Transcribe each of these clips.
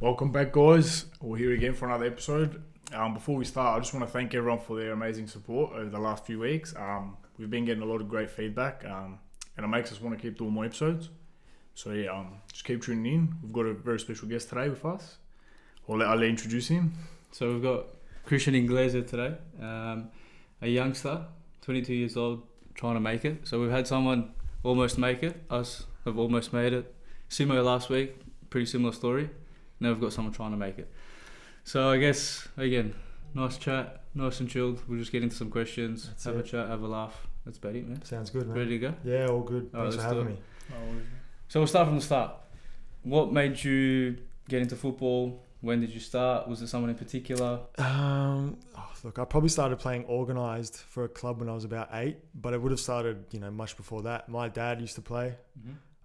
Welcome back, guys. We're here again for another episode. Um, before we start, I just want to thank everyone for their amazing support over the last few weeks. Um, we've been getting a lot of great feedback, um, and it makes us want to keep doing more episodes. So yeah, um, just keep tuning in. We've got a very special guest today with us. I'll let Ali introduce him. So we've got Christian Inglese today, um, a youngster, 22 years old, trying to make it. So we've had someone almost make it. Us have almost made it. Simo last week, pretty similar story. Now we've got someone trying to make it. So I guess again, nice chat, nice and chilled. We'll just get into some questions, That's have a chat, have a laugh. That's about it, man. Sounds good, man. Ready to go? Yeah, all good. All right, Thanks for having me. So we'll start from the start. What made you get into football? When did you start? Was there someone in particular? Um, oh, look, I probably started playing organised for a club when I was about eight, but it would have started, you know, much before that. My dad used to play,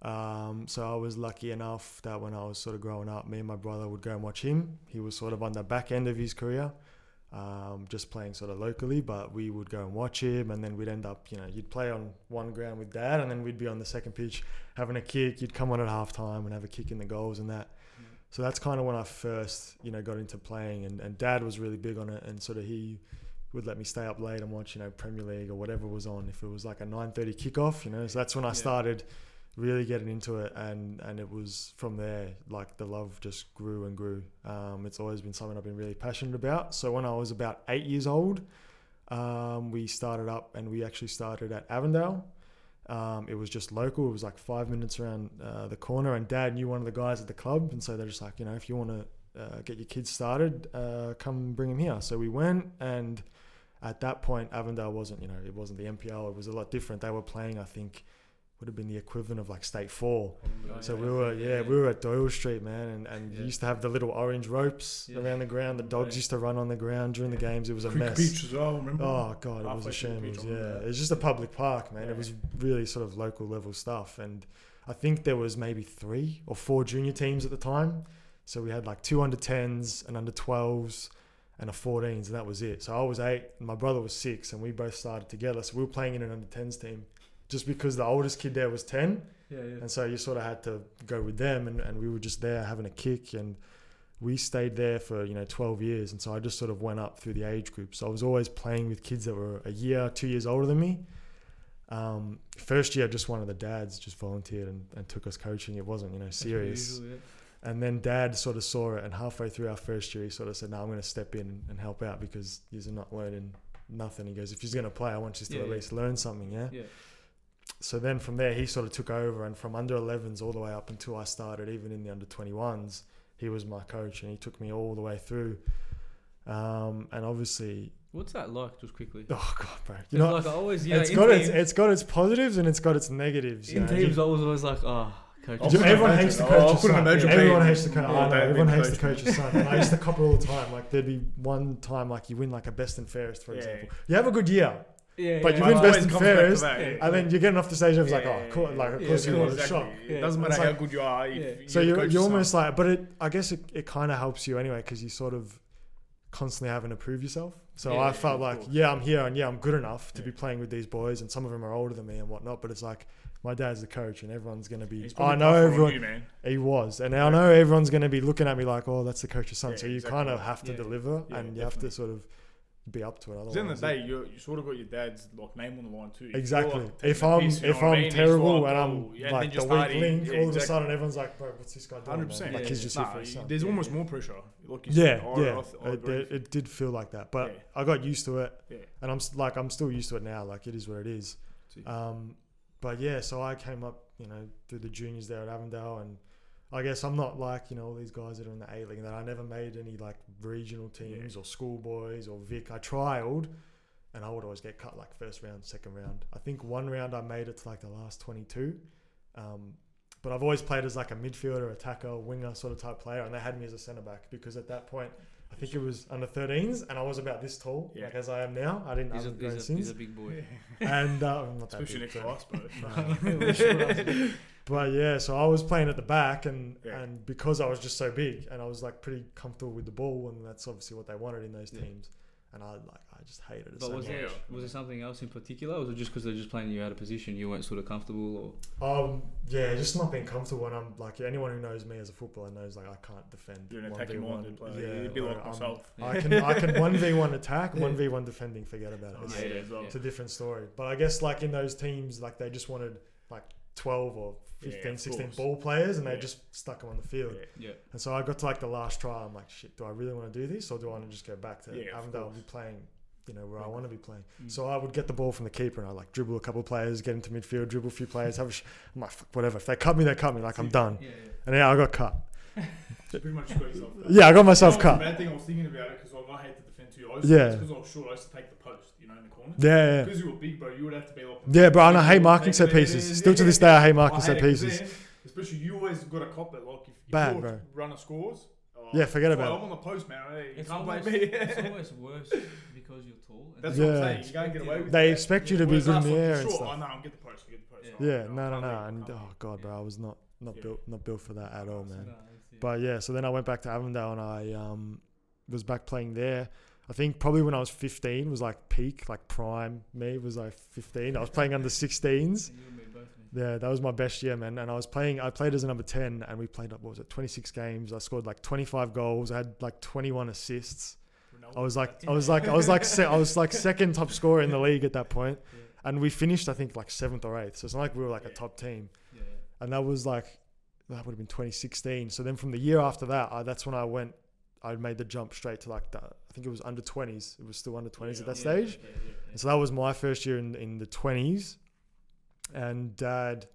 um, so I was lucky enough that when I was sort of growing up, me and my brother would go and watch him. He was sort of on the back end of his career, um, just playing sort of locally, but we would go and watch him, and then we'd end up, you know, you'd play on one ground with dad, and then we'd be on the second pitch having a kick. You'd come on at half time and have a kick in the goals and that. So that's kind of when I first, you know, got into playing, and, and Dad was really big on it, and sort of he would let me stay up late and watch, you know, Premier League or whatever was on. If it was like a nine thirty kickoff, you know, so that's when I Yeah. started really getting into it, and and it was from there like the love just grew and grew. Um, it's always been something I've been really passionate about. So when I was about eight years old, um, we started up, and we actually started at Avondale. Um, it was just local. It was like five minutes around uh, the corner, and Dad knew one of the guys at the club, and so they're just like, you know, if you want to uh, get your kids started, uh, come bring them here. So we went, and at that point, Avondale wasn't, you know, it wasn't the NPL. It was a lot different. They were playing, I think, would have been the equivalent of like State Four. Oh, so we were, yeah, we were at Doyle Street, man, and, and Yeah. you used to have the little orange ropes Yeah. around the ground. The dogs Right. used to run on the ground during the games. It was a Quick mess. beach as well, remember? Oh god, it was a through the pitch, shambles. I remember Yeah, that. it's just a public park, man. Yeah. It was really sort of local level stuff, and I think there was maybe three or four junior teams at the time. So we had like two under tens, and under twelves, and a fourteens, and that was it. So I was eight, and my brother was six, and we both started together. So we were playing in an under tens team, just because the oldest kid there was ten, Yeah, yeah. and so you sort of had to go with them, and, and we were just there having a kick, and we stayed there for you know 12 years, and so I just sort of went up through the age group. So I was always playing with kids that were a year, two years older than me. Um, first year, just one of the dads just volunteered and, and took us coaching. It wasn't you know serious. usual, yeah. And then dad sort of saw it, and halfway through our first year, he sort of said, "No, I'm going to step in and, and help out because you're not learning nothing." He goes, "If you're going to play, I want you to Yeah, at least learn something." Yeah. So then from there he sort of took over and from under 11s all the way up until I started even in the under 21s he was my coach and he took me all the way through um, and obviously What's that like, just quickly? oh god bro you know like I always, yeah, it's in got teams, its it's got its positives and it's got its negatives you in know. teams, You- I was always like, oh, coach. Oh, you- couldn't everyone hates the oh, coach's couldn't son. imagine Everyone hates the coach. yeah, I know. Everyone hates the coach. coach's son. And I used to cop it all the time. Like there'd be one time like you win like a best and fairest, for Yeah. example. You have a good year, yeah, but yeah. you Mine win always best and comes back that, yeah. and then you're getting off the stage. I was like, Yeah, oh, cool. Like of yeah, course you cool, want a exactly. shot. It doesn't matter how like- good you are. If Yeah. you're So you're, you're almost like, but it, I guess it, it kind of helps you anyway because you sort of constantly having to prove yourself. So Yeah, I yeah, felt like, course. yeah, I'm here and yeah, I'm good enough to Yeah. be playing with these boys, and some of them are older than me and whatnot. But it's like my dad's the coach, and everyone's gonna be. I know everyone. you, man. He was, and I know everyone's gonna be looking at me like, oh, that's the coach's son. Yeah, so you exactly. kind of have to deliver, and you have to sort of be up to it. Because at the end of the day, you you sort of got your dad's like name on the line too. Exactly. like, taking If the I'm piss, you know if what I I'm mean? Terrible like, and oh, I'm yeah, like the just weak starting- link, yeah, all of a exactly. sudden everyone's like, bro, what's this guy doing? Hundred man?" percent. Like he's just here for his son. There's Yeah, almost yeah. more pressure. Like you Yeah, I- yeah, I it, agree. it, it did feel like that, but Yeah. I got used to it, Yeah. and I'm s- like I'm still used to it now. Like it is what it is. See. Um, but yeah, so I came up, you know, through the juniors there at Avondale, and I guess I'm not like you know all these guys that are in the A League that I never made any like regional teams or schoolboys or Vic. I trialed, and I would always get cut like first round, second round. I think one round I made it to like the last 22. Um, but I've always played as like a midfielder, attacker, winger sort of type player, and they had me as a centre back because at that point I think it was under 13s, and I was about this tall, Yeah. like as I am now. I didn't He's a, have grown he's, a, he's since, a big boy. and uh, I'm not that Especially big, next but- to bro. but yeah, so I was playing at the back, and Yeah. and because I was just so big, and I was like pretty comfortable with the ball, and that's obviously what they wanted in those Yeah. teams. and I like I just hated it. But so was much. there was there something else in particular, or was it just because they're just playing you out of position, you weren't sort of comfortable, or Um, yeah, just not being comfortable. And I'm like anyone who knows me as a footballer knows like I can't defend. You're an 1v1. attacking minded player. Yeah, You'd be like I'm- myself. I can I can one v one attack, one v one defending. Forget about it. Oh, It's, yeah, as well. it's a different story. But I guess like in those teams, like they just wanted like 12 or 15, Yeah, of 16 course. ball players, and they just stuck them on the field. Yeah. yeah, And so I got to like the last try. I'm like, shit, do I really want to do this, or do I want to just go back to Yeah, of Avondale and be playing, you know, where I want to be playing? Mm. So I would get the ball from the keeper and I like dribble a couple of players, get into midfield, dribble a few players, have a sh- I'm like, fuck, whatever. If they cut me, they cut me. Like I'm done. yeah, And yeah, I got cut. Pretty much got yourself cut. Yeah, I got myself You know cut. The bad thing I was thinking about it because I hate to defend too. I used Yeah. Because I was short, I used to take the post, you know, in the corner. Yeah, yeah. Because you were big, bro, you would have to be like. Yeah, bro, and I hate Take marking set pieces. there, Still to this day, I hate marking I set hate it 'cause pieces. Especially you always got a cop it. Like if, if Bad, your bro. runner scores. Oh, Yeah, forget about like, it. I'm on the post, man. Hey, you It's can't blame me. it's almost worse because you're tall. and That's you- what I'm Yeah. saying. You can't get away with They that. expect you to be whereas good in us, the like, air you're and stuff. Oh, no, I'm get the post, get the post. Yeah. Oh, Yeah, no, no, no, can't no. leave, And oh leave. god, bro, I was not not Yeah. built not built for that at all, No, man. it's- yeah. But yeah, so then I went back to Avondale and I um, was back playing there. I think probably when I was 15 was like peak, like prime me was like 15. I was playing under 16s. You and me both, man. Yeah, that was my best year, man. And I was playing, I played as a number 10 and we played, up what was it, 26 games. I scored like 25 goals. I had like 21 assists. I was like, I was like, I was like, se- I was like second top scorer in the league at that point. And we finished, I think, like seventh or eighth. So it's not like we were like a top team. And that was like that would have been 2016 so then from the year after that I, that's when i went i made the jump straight to like the, think it was under 20s it was still under 20s at that Yeah, stage. yeah, yeah, yeah. and so that was my first year in, in the 20s and dad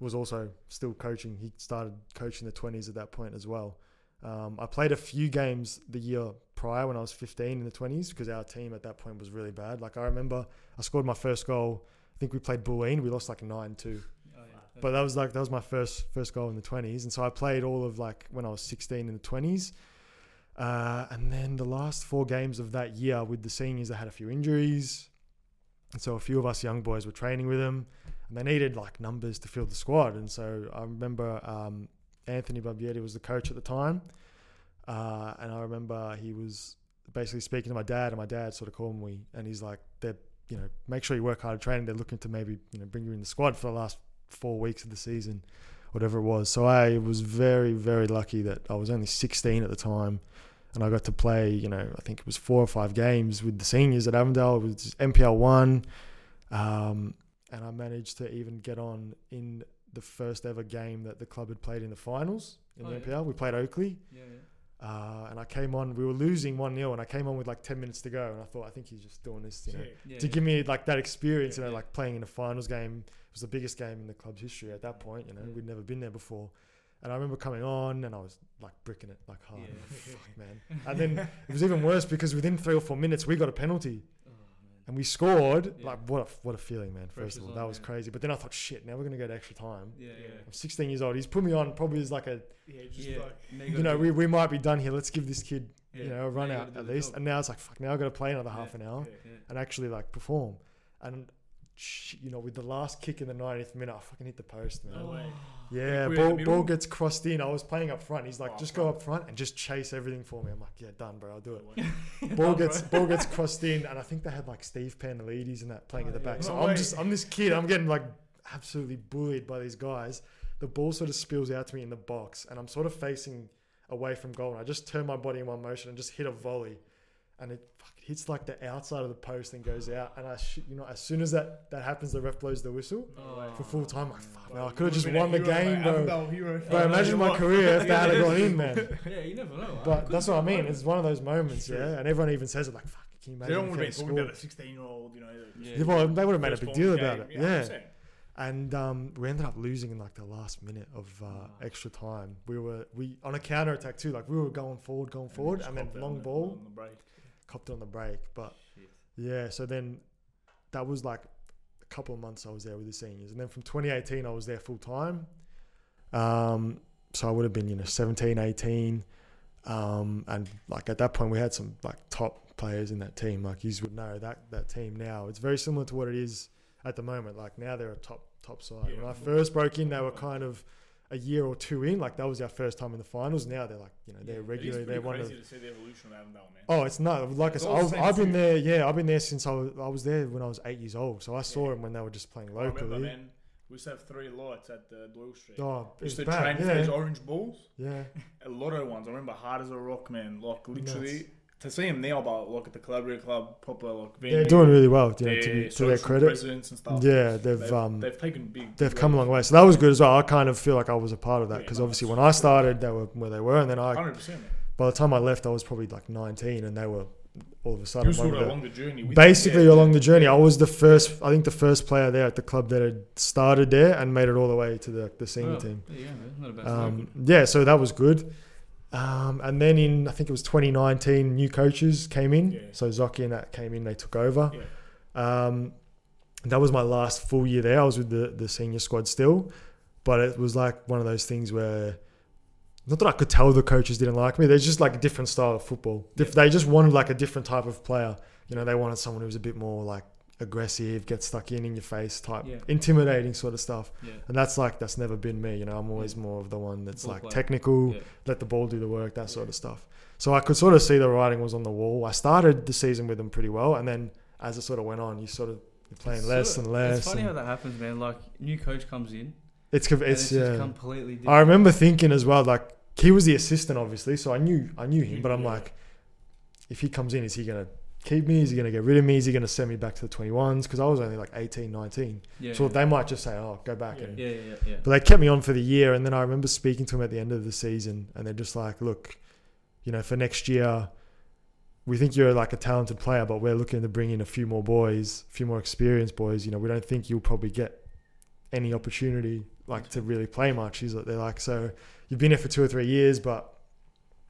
was also still coaching. He started coaching the 20s at that point as well. Um, i played a few games the year prior when i was 15 in the 20s because our team at that point was really bad. Like i remember i scored my first goal. I think we played Bulleen. we lost like 9-2 Oh, but that was like that was my first first goal in the twenties, and so I played all of like when I was sixteen in the twenties, uh, and then the last four games of that year with the seniors, they had a few injuries, and so a few of us young boys were training with them, and they needed like numbers to fill the squad, and so I remember um, Anthony Barbieri was the coach at the time, uh, and I remember he was basically speaking to my dad, and my dad sort of called me, and he's like, "They're you know make sure you work hard at training. They're looking to maybe you know bring you in the squad for the last four weeks of the season, whatever it was. So I was very, very lucky that I was only 16 at the time. And I got to play, you know, I think it was four or five games with the seniors at Avondale. It was NPL one. Um, and I managed to even get on in the first ever game that the club had played in the finals in Oh, the yeah. NPL. We played Oakleigh. Yeah, yeah. Uh, and I came on, we were losing 1 0, and I came on with like 10 minutes to go. And I thought, I think he's just doing this, you know, Yeah, to yeah. give me like that experience, Yeah, you know, like playing in a finals game. It was the biggest game in the club's history at that point. You know, we'd never been there before. And I remember coming on and I was like bricking it like hard. Yeah. Fuck, man. And then it was even worse because within three or four minutes we got a penalty Oh, man. and we scored. Yeah. Like what a what a feeling, man. First Pressure's of all, on, that was yeah. crazy. But then I thought, shit, now we're gonna go to extra time. Yeah, yeah. I'm 16 years old. He's put me on probably as like a Yeah, just Yeah. like. You know we, we might be done here. Let's give this kid yeah. you know a run you out at least. job. And now it's like fuck. Now I've got to play another half an hour and actually like perform. And you know, with the last kick in the 90th minute, I fucking hit the post, man. No way. Oh. Yeah, Were you in the ball, ball gets crossed in. I was playing up front. He's like, Oh, just go up front and just chase everything for me. I'm like, yeah, done, bro. I'll do it. Ball Oh, gets ball gets crossed in, and I think they had like Steve Panelides and that playing at the Oh, back. yeah. So No I'm way. just I'm this kid. I'm getting like absolutely bullied by these guys. The ball sort of spills out to me in the box, and I'm sort of facing away from goal. And I just turn my body in one motion and just hit a volley, and it fucking hits like the outside of the post and goes out. And I, sh- you know, as soon as that that happens, the ref blows the whistle Oh, for full time. Like, fuck, man, I could have just won the hero, game, mate. bro. Avondale hero. Bro, imagine my career if they had it gone in, man. Yeah, you never know. But that's what I mean. It's one of those moments, yeah. And everyone even says it like, "Fuck, can you They imagine?" don't if want they to be had talking about a 16 year old, you know. Yeah. Yeah, well, they would have made a big form deal game. about it. Yeah, Yeah. And um, we ended up losing in like the last minute of uh, Oh. extra time. We were we on a counter attack too. Like we were going forward, going forward, just and then long ball on the break. Copped it on the break. But Shit. yeah, so then that was like a couple of months I was there with the seniors, and then from 2018 I was there full time. Um, so I would have been you know 17, 18, um, and like at that point we had some like top players in that team. Like you would know that that team now. It's very similar to what it is at the moment. Like now they're a top top side. Yeah. when I first broke in, they were kind of a year or two in, like that was our first time in the finals. Now they're like, you know, they're is regularly. They're one of. to see the evolution of Avondale, man. Oh, it's not like It's I said. I've, I've been there. Yeah, I've been there since I was. I was there when I was eight years old. So I saw Yeah. them when they were just playing I remember, locally. man. We used to have three lights at the Doyle Street. Oh, it's to train bad. for these Yeah, orange balls. yeah. A lot of ones. I remember hard as a rock, man. Like literally Nuts. To see them now, but like at the Calabria Club, proper like They're doing really well. You know, their to, be, to their credit. and stuff. Yeah, they've they've, um they've taken big. they've come a long way. So that was good as well. I kind of feel like I was a part of that because no, obviously when I started, they were where they were, and then I Hundred percent, by the time I left, I was probably like 19, and they were all of a sudden sort of along the journey. Basically them, yeah, along yeah. the journey. I was the first, I think, the first player there at the club that had started there and made it all the way to the, the senior Well, team. There you go, man. Not a bad Um, yeah, so that was good. Um, and then in I think it was 2019, new coaches came in. Yeah. So Zoki and that came in, they took over. Yeah. Um, that was my last full year there. I was with the, the senior squad still, but it was like one of those things where not that I could tell the coaches didn't like me. They're just like a different style of football. Yeah. They just wanted like a different type of player. You know, they wanted someone who was a bit more like aggressive, get stuck in in your face type, Yeah. intimidating sort of stuff. Yeah. And that's like that's never been me. You know, I'm always more of the one that's Ball like player. technical, Yeah. let the ball do the work, that sort of stuff. So I could sort of see the writing was on the wall. I started the season with them pretty well, and then as it sort of went on, you sort of you're playing It's less sort and less. It's funny how that happens, man. Like new coach comes in, it's it's, it's, yeah. completely different. I remember thinking as well, like he was the assistant, obviously, so I knew I knew him, but I'm like, if he comes in, is he gonna keep me? Is he gonna get rid of me? Is he gonna send me back to the 21s? Because I was only like 18, 19. yeah, so yeah. they might just say, oh, go back Yeah. and yeah, yeah, yeah, yeah. But they kept me on for the year, and then I remember speaking to them at the end of the season, and they're just like, "Look, you know, for next year, we think you're like a talented player, but we're looking to bring in a few more boys, a few more experienced boys. You know, we don't think you'll probably get any opportunity like to really play much." He's like, "They're like, so you've been here for two or three years, but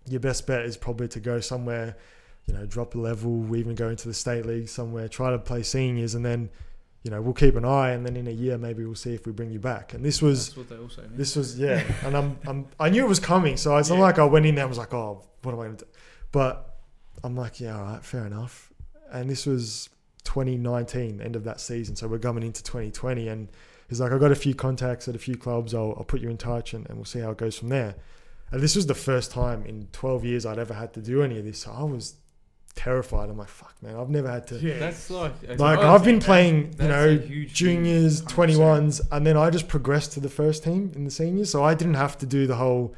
your best bet is probably to go somewhere." You know, drop a level, we even go into the state league somewhere, try to play seniors, and then, you know, we'll keep an eye, and then in a year maybe we'll see if we bring you back. And this was That's what they all say. This was yeah, and I'm, I'm I knew it was coming, so it's not like I went in there and was like, oh, what am I going to do? But I'm like, yeah, all right, fair enough. And this was 2019, end of that season, so we're coming into 2020, and he's like, I got a few contacts at a few clubs, I'll, I'll put you in touch, and, and we'll see how it goes from there. And this was the first time in 12 years I'd ever had to do any of this. So I was terrified. I'm like, fuck, man, I've never had to. Yeah. That's like Like I've been thing, man. playing, you know, a huge thing. juniors, 21s, and then I just progressed to the first team in the seniors. So I didn't have to do the whole,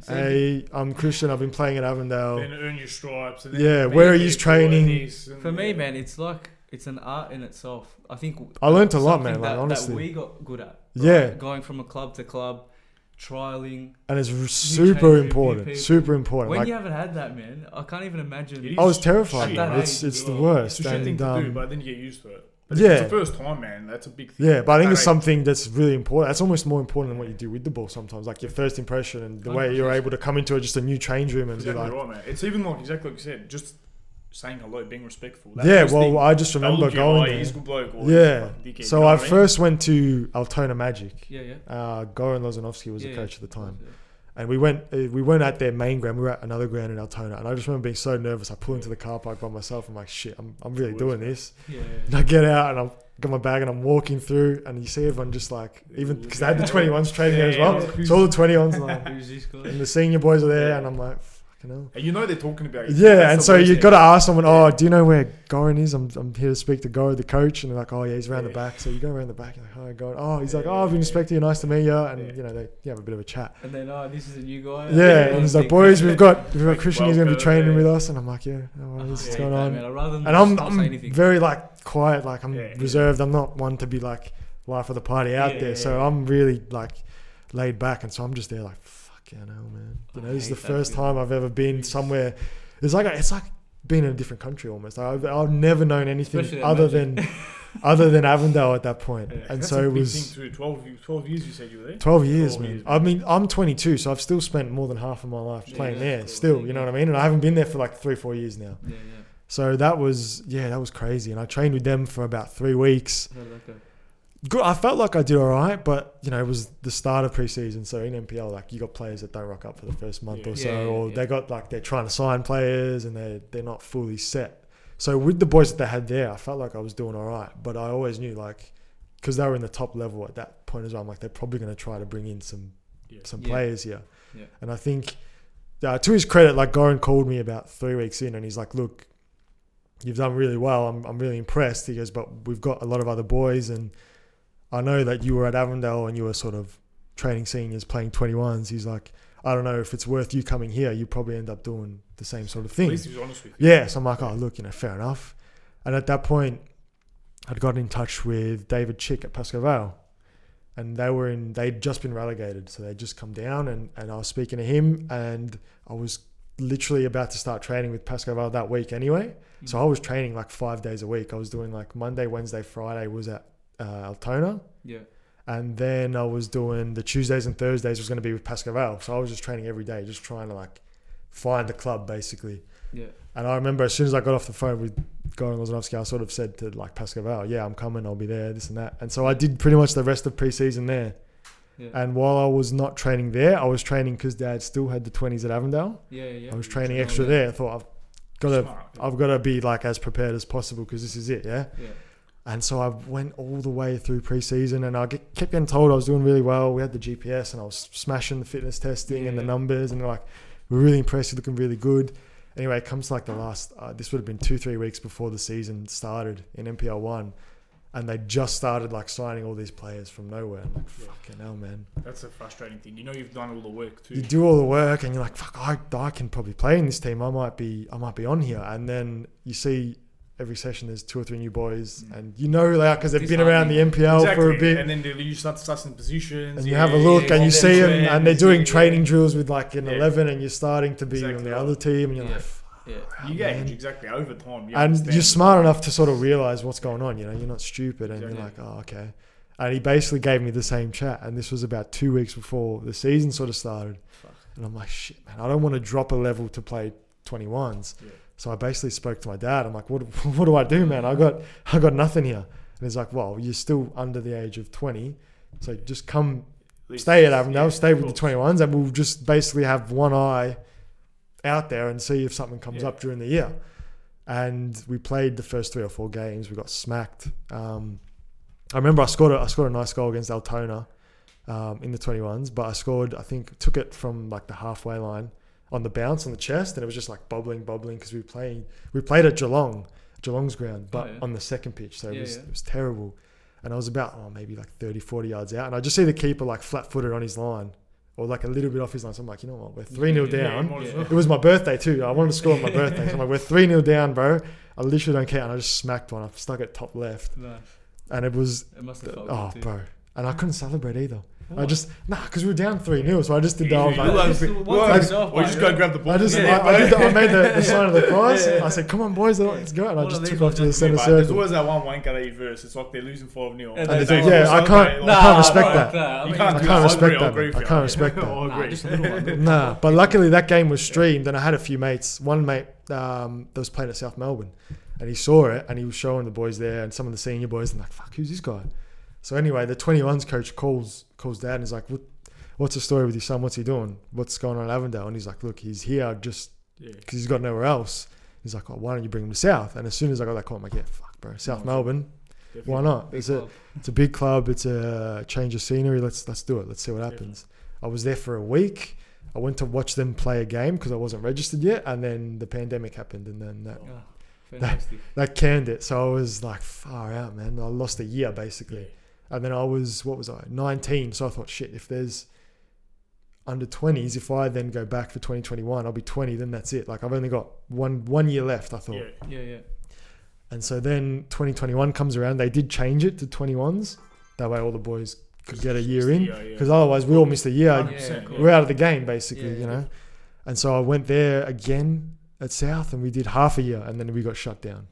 So hey, I'm Christian, I've been playing at Avondale. Then earn your stripes. And then Yeah, where are get yous a training? For me, man, it's like it's an art in itself. I think I learnt a lot, something man, like, honestly. that we got good at. Yeah. going from a club to club, trialing. And it's change super new important, super important. When Like, you haven't had that, man, I can't even imagine. It I was terrified, shit, man. right? It's- it's the worst, It's a shit thing and, to do, um, but then you get used to it. But Yeah. It's the first time, man. That's a big thing. yeah, but I think That it's something that's really important. That's almost more important than what you do with the ball sometimes. Like your first impression and the way you're able to come into just a new change room and be like, right, man. It's even like exactly like you said, just saying hello, being respectful. That yeah, well, thing, I just remember look at you, going there. He's a good bloke. Or Yeah. He's a fucking dickhead, So you know I what mean? first went to Altona Magic. Yeah, yeah. Uh, Goran Lozanovski was yeah, the yeah. coach at the time. Yeah. And we went uh, we weren't at their main ground, we were at another ground in Altona. And I just remember being so nervous. I pull into the car park by myself. I'm like, shit, I'm, I'm really doing this. Yeah, And I get out and I've got my bag and I'm walking through. And you see everyone just like, even because they had the 21s training there as well. Yeah, So all the 21s are like, Who's this guy? and the senior boys are there. Yeah. And I'm like, fucking hell. And you know they're talking about you. Yeah, and so you've got to ask someone, oh, do you know where Goran is? I'm, I'm here to speak to Goran, the coach. And they're like, oh, yeah, he's around the back. So you go around the back, you're like, hi, Goran. Oh, he's like, oh, I've been yeah, expecting you. Nice to meet you. And, Yeah. you know, they you have a bit of a chat. And then, oh, this is a new guy. Yeah, And and he's like, boys, we've got we've got Like, Christian. He's gonna be training yeah. with us, and I'm like, yeah, no Oh, worries, I what's hate going that, on? man. I'd rather them And I'm just not say I'm very like quiet, like I'm Yeah, yeah. reserved. I'm not one to be like life of the party out there. So. I'm really like laid back, and so I'm just there like, fucking hell, man. You I know, this is the first feeling. time I've ever been somewhere. It's like it's like being in a different country almost. I've, I've never known anything Especially other than other than Avondale at that point. Yeah. and so it was. 12, you- 12 years you said you were there. 12 years, 12 man. years, I mean, I'm 22, so I've still spent more than half of my life Yeah, playing yeah, there. cool. Still, you know what I mean? And I haven't been there for like three, four years now. Yeah, yeah. So that was, yeah, that was crazy. And I trained with them for about three weeks. Good. I felt like I did all right, but you know, it was the start of preseason. So in NPL, like you got players that don't rock up for the first month Yeah. or so, Yeah, yeah, or yeah. they got like they're trying to sign players and they're they're not fully set. So with the boys that they had there, I felt like I was doing all right, but I always knew like because they were in the top level at that point as well. I'm like they're probably going to try to bring in some Yeah. some Yeah. players here. Yeah. And I think, uh, to his credit, like Goran called me about three weeks in, and he's like, "Look, you've done really well. I'm, I'm really impressed." He goes, "But we've got a lot of other boys, and I know that you were at Avondale and you were sort of training seniors, playing 21s." He's like, "I don't know if it's worth you coming here. You probably end up doing the same sort of At thing." least he was honest with you. Yeah, so I'm like, oh, look, you know, fair enough. And at that point, I'd gotten in touch with David Chick at Pascoe Vale. And they were in, they'd just been relegated. So they'd just come down and, and I was speaking to him and I was literally about to start training with Pascoe Vale that week anyway. So mm. I was training like five days a week. I was doing like Monday, Wednesday, Friday was at uh, Altona. Yeah. And then I was doing the Tuesdays and Thursdays was going to be with Pascoe So I was just training every day, just trying to like find the club basically. Yeah. And I remember as soon as I got off the phone with Goran Lozanovski, I sort of said to like Pascal yeah, I'm coming, I'll be there, this and that. And so I did pretty much the rest of preseason there. Yeah. And while I was not training there, I was training because Dad still had the 20s at Avondale. yeah. Yeah. I was training extra yeah. there. I thought I've got to, I've got to be like as prepared as possible because this is it, yeah. Yeah. And so I went all the way through preseason, and I get, kept getting told I was doing really well. We had the GPS, and I was smashing the fitness testing and the numbers, and they're like, "We're really impressed. You're looking really good." Anyway, it comes to like the last. Uh, this would have been two, three weeks before the season started in NPL one, and they just started like signing all these players from nowhere. I'm like, Yeah. "Fucking hell, man!" That's a frustrating thing. You know you've done all the work too. You do all the work, and you're like, "Fuck, I, I can probably play in this team. I might be, I might be on here." And then you see. Every session, there's two or three new boys, Mm. and you know, like, because they've been around the NPL exactly. for a bit, And then you start discussing positions. and you yeah, have a look yeah, and you see them and they're doing training drills with like an Yeah. 11 and you're starting to be on the other team and you're like Yeah. You "Oh, get man." exactly over time. You and understand. you're smart enough to sort of realize what's going on you know you're not stupid and Exactly. you're like oh okay and he basically gave me the same chat and this was about two weeks before the season sort of started Fuck. and I'm like shit man I don't want to drop a level to play 21s Yeah. So I basically spoke to my dad I'm like what, what do I do man I got I got nothing here and he's like well you're still under the age of 20 so just come At stay at Avondale, yeah, stay with the 21s, and we'll just basically have one eye out there and see if something comes Yeah. up during the year. And we played the first three or four games. We got smacked. Um, I remember I scored a, I scored a nice goal against Altona um, in the 21s, but I scored, I think, took it from like the halfway line on the bounce on the chest, and it was just like bubbling, bubbling because we were playing, we played at Geelong, Geelong's ground, but Oh, yeah. on the second pitch, so it Yeah, was yeah. it was terrible. And I was about oh maybe like 30, 40 yards out, and I just see the keeper like flat footed on his line, or like a little bit off his line. So I'm like, you know what, we're three 0 Yeah, Yeah, down. you might as Yeah. well. It was my birthday too. I wanted to score on my birthday. So I'm like, we're 3 0 down, bro. I literally don't care. And I just smacked one. I stuck it top left. And it was, It must have felt oh, bro. And I couldn't celebrate either. I just, nah, because we were down 3 0. So I just did the You- whole you like, like- Just I- Or you just mate. go and grab the ball. I just, Yeah, I, I, did the, I made the, the sign of the cross. Yeah, yeah. I said, come on, boys, let's go. And I just took off to the centre circle. there's circle. always that one wanker that you verse. It's like they're losing 5 0. And And they they yeah, I can't, I can't respect that. You can't I can't respect that, agree man. with I can't respect that. I'll Nah, agree. just a little one. little Nah, but luckily that game was streamed, and I had a few mates. One mate um, that was playing at South Melbourne, and he saw it, and he was showing the boys there, and some of the senior boys, and like, "Fuck, who's this guy?" So anyway, the 21s coach calls calls dad, and he's like, "What? What's the story with your son? What's he doing? What's going on at Avondale?" And he's like, "Look, he's here just Yeah. because he's got nowhere else." He's like, oh, "Why don't you bring him to South?" And as soon as I got that call, I'm like, "Yeah, fuck, bro, South No, Melbourne, Definitely. why not? Big It's a it's a big club. It's a change of scenery. Let's let's do it. Let's see what happens. I was there for a week. I went to watch them play a game because I wasn't registered yet, and then the pandemic happened, and then that, Oh, fantastic. that canned it. So I was like, far out, man. I lost a year basically, and then I was what was I, 19. So I thought, shit, if there's under 20s, if I then go back for 2021, I'll be 20. Then that's it. Like I've only got one one year left. I thought. Yeah. Yeah, yeah. And so then 2021 comes around. They did change it to 21s. That way all the boys could get a year in. Yeah, yeah. Because otherwise we all missed a year. Yeah, cool. yeah. We're out of the game basically, Yeah, you know. And so I went there again at South and we did half a year and then we got shut down.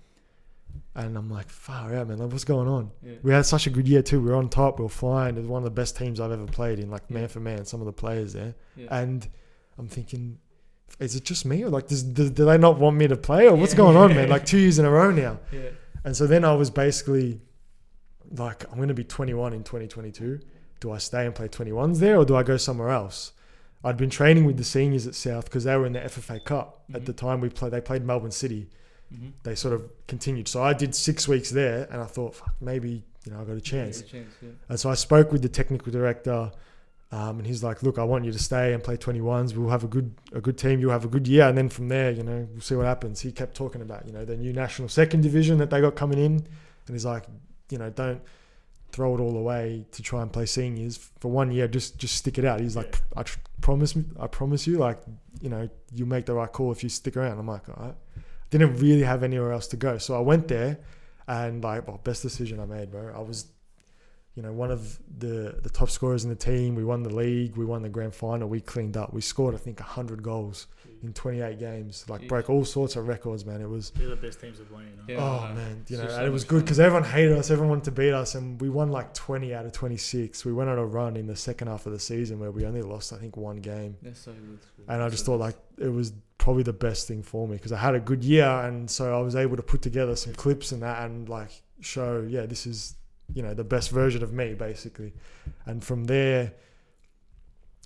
And I'm like, far out, man. Like, what's going on? yeah. We had such a good year too. We were on top. We were flying. It was one of the best teams I've ever played in, like Yeah. man for man. Some of the players there, yeah. and I'm thinking, is it just me or like, does, do, do they not want me to play or what's going on, man? Like two years in a row now. And so then I was basically like, I'm going to be 21 in 2022. Do I stay and play 21s there or do I go somewhere else? I'd been training with the seniors at South because they were in the FFA Cup at Mhm. the time. We played. They played Melbourne City. Mhm. They sort of continued. So I did six weeks there, and I thought, Fuck, maybe you know I got a chance. Yeah, chance, yeah. And so I spoke with the technical director Um, and he's like, look, I want you to stay and play 21s. We'll have a good a good team. You'll have a good year, and then from there, you know, we'll see what happens. He kept talking about, you know, the new national second division that they got coming in, and he's like, you know, don't throw it all away to try and play seniors for one year. Just just stick it out. He's like, I tr- promise me, I promise you, like, you know, you make the right call if you stick around. I'm like, all right. Didn't really have anywhere else to go, so I went there, and like, well, best decision I made, bro. I was you know, one of the the top scorers in the team. We won the league. We won the grand final. We cleaned up. We scored, I think, hundred goals in 28 games. Like Jeez. broke all sorts of records, man. It was They're the best teams to play. You know? Yeah. oh man, you know, just and so it was good because everyone hated us. Everyone wanted to beat us, and we won like 20 out of 26. We went on a run in the second half of the season where we only lost, I think, one game. That's so good. And I just thought like it was probably the best thing for me because I had a good year, and so I was able to put together some clips and that, and like show, yeah, this is you know the best version of me basically. And from there,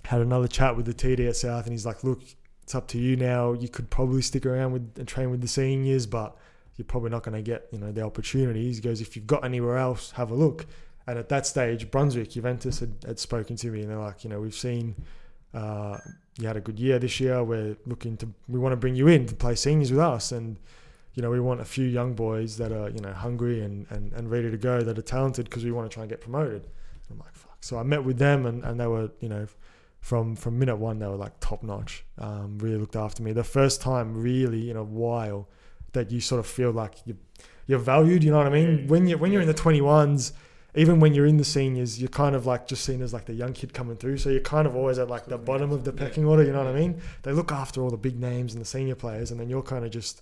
had another chat with the TD at South, and he's like, look, it's up to you now. You could probably stick around with and train with the seniors, but you're probably not going to get you know the opportunities. He goes, if you've got anywhere else, have a look. And at that stage, Brunswick, Juventus had, had spoken to me, and they're like, you know, we've seen uh, you had a good year this year. We're looking to, we want to bring you in to play seniors with us, and you know, we want a few young boys that are you know hungry and and, and ready to go, that are talented, because we want to try and get promoted. I'm like, fuck. So I met with them, and, and they were, you know, from from minute one, they were like top notch. Um, really looked after me. The first time, really in a while, that you sort of feel like you you're valued. You know what I mean? When you when you're in the 21s even when you're in the seniors, you're kind of like just seen as like the young kid coming through. So you're kind of always at like the bottom of the pecking order. You know what I mean? They look after all the big names and the senior players, and then you're kind of just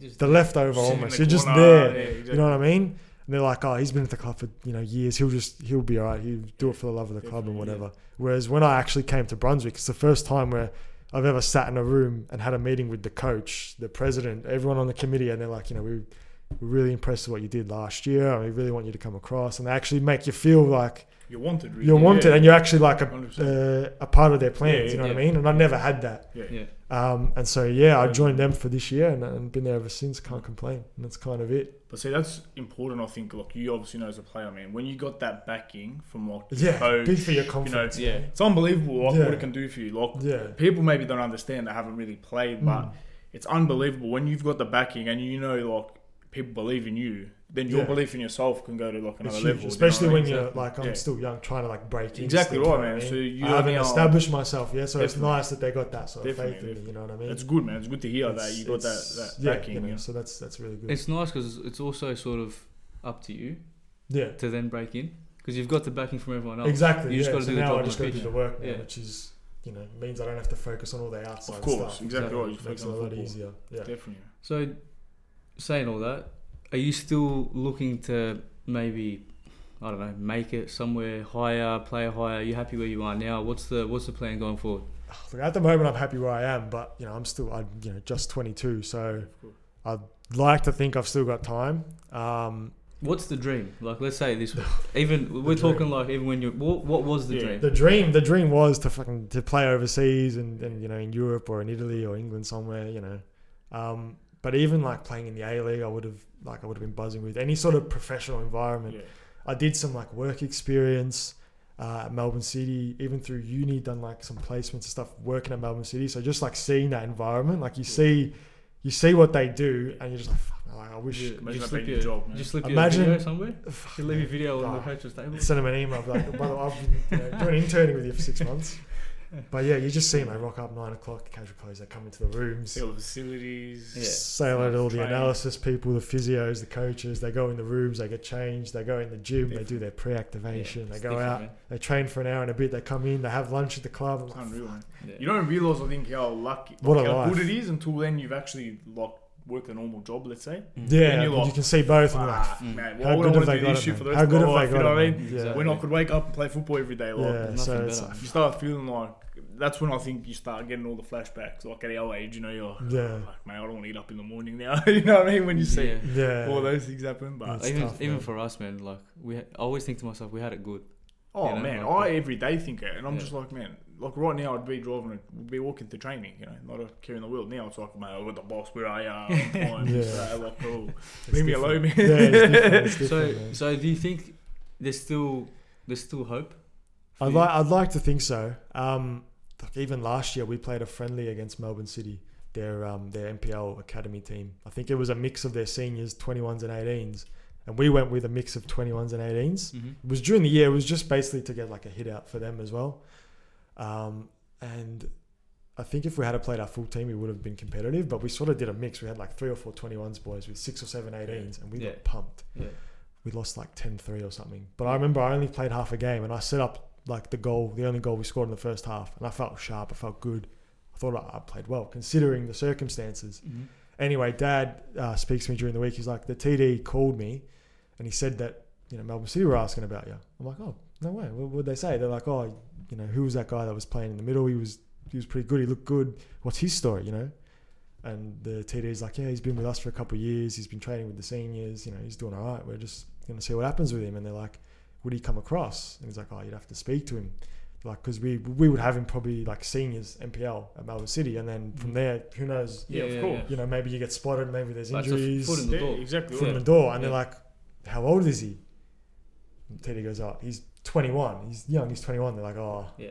Just the leftover almost. the You're just there. yeah, exactly. You know what I mean? And they're like, oh, he's been at the club for you know years. He'll just he'll be alright. He'll do it for the love of the club and whatever. Whereas when I actually came to Brunswick, it's the first time where I've ever sat in a room and had a meeting with the coach, the president, everyone on the committee, and they're like, you know, we really impressed with what you did last year, and we really want you to come across. And they actually make you feel like You're wanted, really. you're wanted, yeah. and you're actually like a uh, a part of their plans. Yeah, you know yeah. what I mean? And I never had that. yeah. yeah. Um, and so yeah, I joined them for this year, and, and been there ever since. Can't complain. And that's kind of it. But see, that's important. I think. Look, you obviously know as a player, man. When you got that backing from like Yeah, coach, big for your you know, confidence. Yeah. it's unbelievable like, Yeah. what it can do for you. Like yeah. people maybe don't understand. They haven't really played, but Mm. it's unbelievable when you've got the backing and you know like people believe in you. Then your Yeah. belief in yourself can go to like another level. do you know especially I when mean? you're like I'm Yeah. still young, trying to like break in. Exactly still, right, you man. what I So you I haven't established myself yet, so it's nice that they got that sort of faith Definitely, in me. You know what I mean? It's good, man. It's good to hear that It's- you got that, it's- that yeah, backing. you know, yeah. so that's that's really good. It's nice because it's also sort of up to you yeah, to then break in because you've got the backing from everyone else. exactly. You just yeah. got to so do the now job I just the got to do the work now, Yeah. which is you know means I don't have to focus on all the outside Of course, stuff. exactly So right. You It focus makes it a lot easier. Yeah. Definitely. So, saying all that, are you still looking to maybe, I don't know, make it somewhere higher, play higher? Are you happy where you are now? What's the What's the plan going forward? Look, at the moment, I'm happy where I am, but you know, I'm still, I, you know, just 22, so I'd like to think I've still got time. Um, What's the dream? Like, let's say this. Even we're dream. talking like even when you. What, what was the Yeah. dream? the dream, the dream was to fucking to play overseas and, and you know in Europe or in Italy or England somewhere, you know. Um, but even like playing in the A League, I would have like I would have been buzzing with any sort of professional environment. Yeah. I did some like work experience uh, at Melbourne City, even through uni, done like some placements and stuff working at Melbourne City. So just like seeing that environment, like you Yeah. see, you see what they do, and you're just like, fuck, like, I wish. Yeah. Imagine Just slip your your- job, man. Just slip Imagine- your video somewhere. fuck, You leave your video on the coach's table. Send them an email, like, by the way, I've been you know, doing interning with you for six months. But yeah, you just see them. They rock up nine o'clock, casual clothes. They come into the rooms. See all the facilities. Yeah. Say hello to all the analysis people, the physios, the coaches. They go in the rooms, they get changed, they go in the gym, they do their pre-activation, Yeah, they go out, man. they train for an hour and a bit, they come in, they have lunch at the club. I'm It's like, unreal. Yeah. You don't realise, I think, how lucky, What like, a how life. good it is until then you've actually like worked a normal job, let's say. Mm. Yeah, And you're you like, can see both. And you're like, Ah, Mm. man, how would I good have they got it? for the rest How of good my have life? they You know what I mean? Yeah, Exactly. When I could wake up and play football every day, like, yeah. Nothing So better. like, you start feeling like that's when I think you start getting all the flashbacks. Like at our age, you know, you're like, yeah, like, man, I don't want to eat up in the morning now. you know what I mean? When you see Yeah. yeah. all those things happen, but It's even tough, even man. for us, man. Like we, ha- I always think to myself, we had it good. oh you know, man, like- I every day think it, and I'm Yeah. just like, man, like right now I'd be driving, it, would be walking to training, you know, not a care in the world. Now it's like, man, I got the boss where I am, time, Yeah. yeah. like, oh, It's leave me alone, man. Yeah, it's different. It's So man. so do you think there's still there's still hope I'd like I'd like to think so. Um, like even last year we played a friendly against Melbourne City, their um, their NPL academy team. I think it was a mix of their seniors, 21s and 18s, and we went with a mix of 21s and 18s. Mm-hmm. It was during the year. It was just basically to get like a hit out for them as well. Um, and I think if we had played our full team, we would have been competitive. But we sort of did a mix. We had like three or four 21s boys with six or seven 18s, and we Yeah. got pumped. Yeah. We lost like 10-3 or something. But I remember I only played half a game, and I set up like the goal, the only goal we scored in the first half, and I felt sharp. I felt good. I thought I I played well considering the circumstances. Mm-hmm. Anyway, Dad uh, speaks to me during the week. He's like, the TD called me, and he said that you know Melbourne City were asking about you. I'm like, oh no way. What would they say? They're like, oh, you know, who was that guy that was playing in the middle? He was he was pretty good. He looked good. What's his story? You know. And the TD's like, yeah, he's been with us for a couple of years. He's been training with the seniors. You know, he's doing all right. We're just going to see what happens with him. And they're like, would he come across? And he's like, oh, you'd have to speak to him. Like, because we we would have him probably like seniors NPL at Melbourne City, and then from Mhm. there, who knows? Yeah, of course. You know, maybe you get spotted, maybe there's That's a f- injuries, foot in the Yeah, door. exactly. foot right. in the door, and Yeah. they're like, "How old is he?" And TD goes, "Oh, he's 21. He's young. He's 21." They're like, "Oh, Yeah.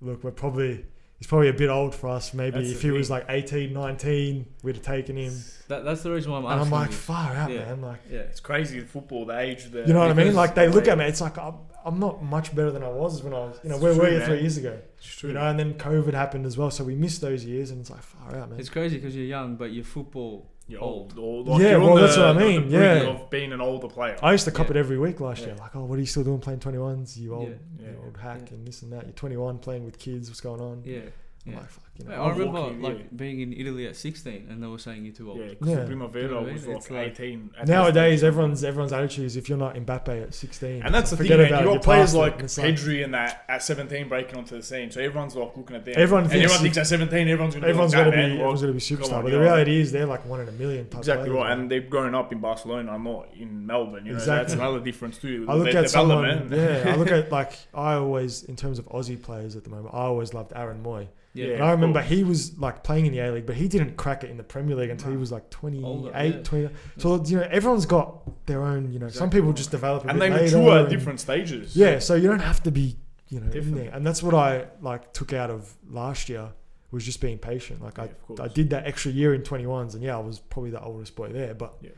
look, we're probably he's probably a bit old for us. Maybe That's if the he was like 18, 19, we'd have taken him." That, that's the reason why I'm and I'm like, you. "Far out, Yeah. man!" Like, yeah. It's crazy the football, the age, the you know what I mean? Like they look at me, it's like I'm, I'm not much better than I was when I was, you know, It's where were you man. three years ago? It's true. You know, and then COVID happened as well, so we missed those years, and it's like far out, man. It's crazy because you're young, but your football. You're old. old. Or, Yeah, you're on well, the- that's what I the- the mean, brink yeah. Of being an older player. I used to cop Yeah. it every week last Yeah. year. Like, oh, what are you still doing playing 21s? You old, Yeah. Yeah. you old hack, Yeah. and this and that. You're 21 playing with kids. What's going on? Yeah. I'm like, fuck, you know. Yeah, I remember walking, like yeah. being in Italy at 16, and they were saying you're too old. Yeah, Yeah. because Primavera You know what I was like, like- 18. at Nowadays, that stage. everyone's everyone's attitude is if you're not Mbappe at 16, And that's the thing, man. about You it, got players like And it's Pedri and that at 17 breaking onto the scene. So everyone's like looking at them. Everyone and thinks everyone thinks at 17, everyone's going to everyone's be gonna, be man. everyone's Well, going to be superstar. on, but the reality is they're like one in a million. Type Exactly players, right, man. and they've grown up in Barcelona. I'm not in Melbourne. You know, Exactly. that's another difference too. I look at someone, yeah. I look at like I always, in terms of Aussie players at the moment, I always loved Aaron Mooy. Yeah. Yeah. I of remember he was like playing in the A League, but he didn't crack it in the Premier League until he was like 28, Older, yeah. 20. So you know, everyone's got their own. You know, some people just develop a and they mature at different stages. Yeah, so you don't have to be, you know, in there. And that's what I like took out of last year was just being patient. Like Yeah. I, I did that extra year in 21s, and yeah, I was probably the oldest boy there. But Yeah.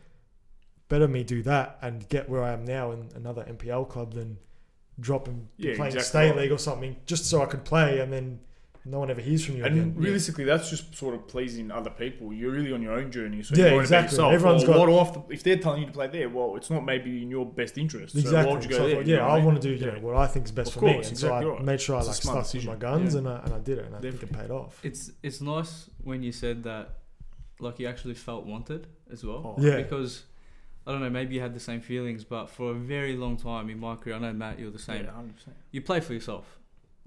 better me do that and get where I am now in another NPL club than drop and Yeah, playing exactly state league or something just so I could play, and then no one ever hears from you And again. realistically, that's just sort of pleasing other people. You're really on your own journey. So Yeah, you're worrying exactly. About yourself. Everyone's Well, got- what off if they're telling you to play there? Well, it's not maybe in your best interest. So Exactly. why would you go So there? thought, You yeah, know what I mean? want to do you Yeah. know, what I think is best Of for me. course, And so I right. made sure I It's a like smart stuck with my guns Yeah. and, I, and I did it, and I think it paid off. It's it's nice when you said that, like you actually felt wanted as well. Oh, Yeah. Because I don't know, maybe you had the same feelings, but for a very long time in my career, I know Matt, you're the same. Yeah, 100%. You play for yourself.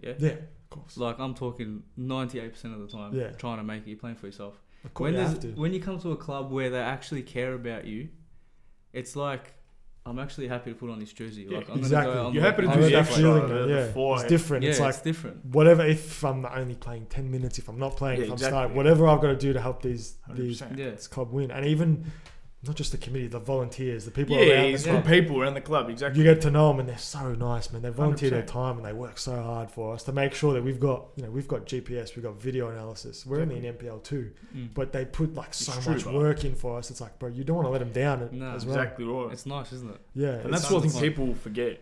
Yeah. Yeah, of course. Like I'm talking 98% of the time, Yeah. trying to make it. You're playing for yourself. Of course, when you have to. when you come to a club where they actually care about you, it's like I'm actually happy to put on this jersey. Yeah, Like I'm exactly. go. I'm You're the- happy to do know the that extra, feeling, the- yeah. four- It's different. Yeah, it's it's, like different. whatever if I'm only playing 10 minutes if i'm not playing Yeah, if i'm exactly. starting whatever i've got to do to help these these 100%. Yeah. this club win and even not just the committee the volunteers the people Yeah, around the good club people around the club. Exactly. you get to know them and they're so nice man they volunteer their 100%. time and they work so hard for us to make sure that we've got you know we've got gps we've got video analysis we're only in NPL too, Mm. but they put like so It's true, much bro. work in for us it's like bro you don't want to let them down No. as well Exactly right. It's nice, isn't it? yeah and that's what I think people forget.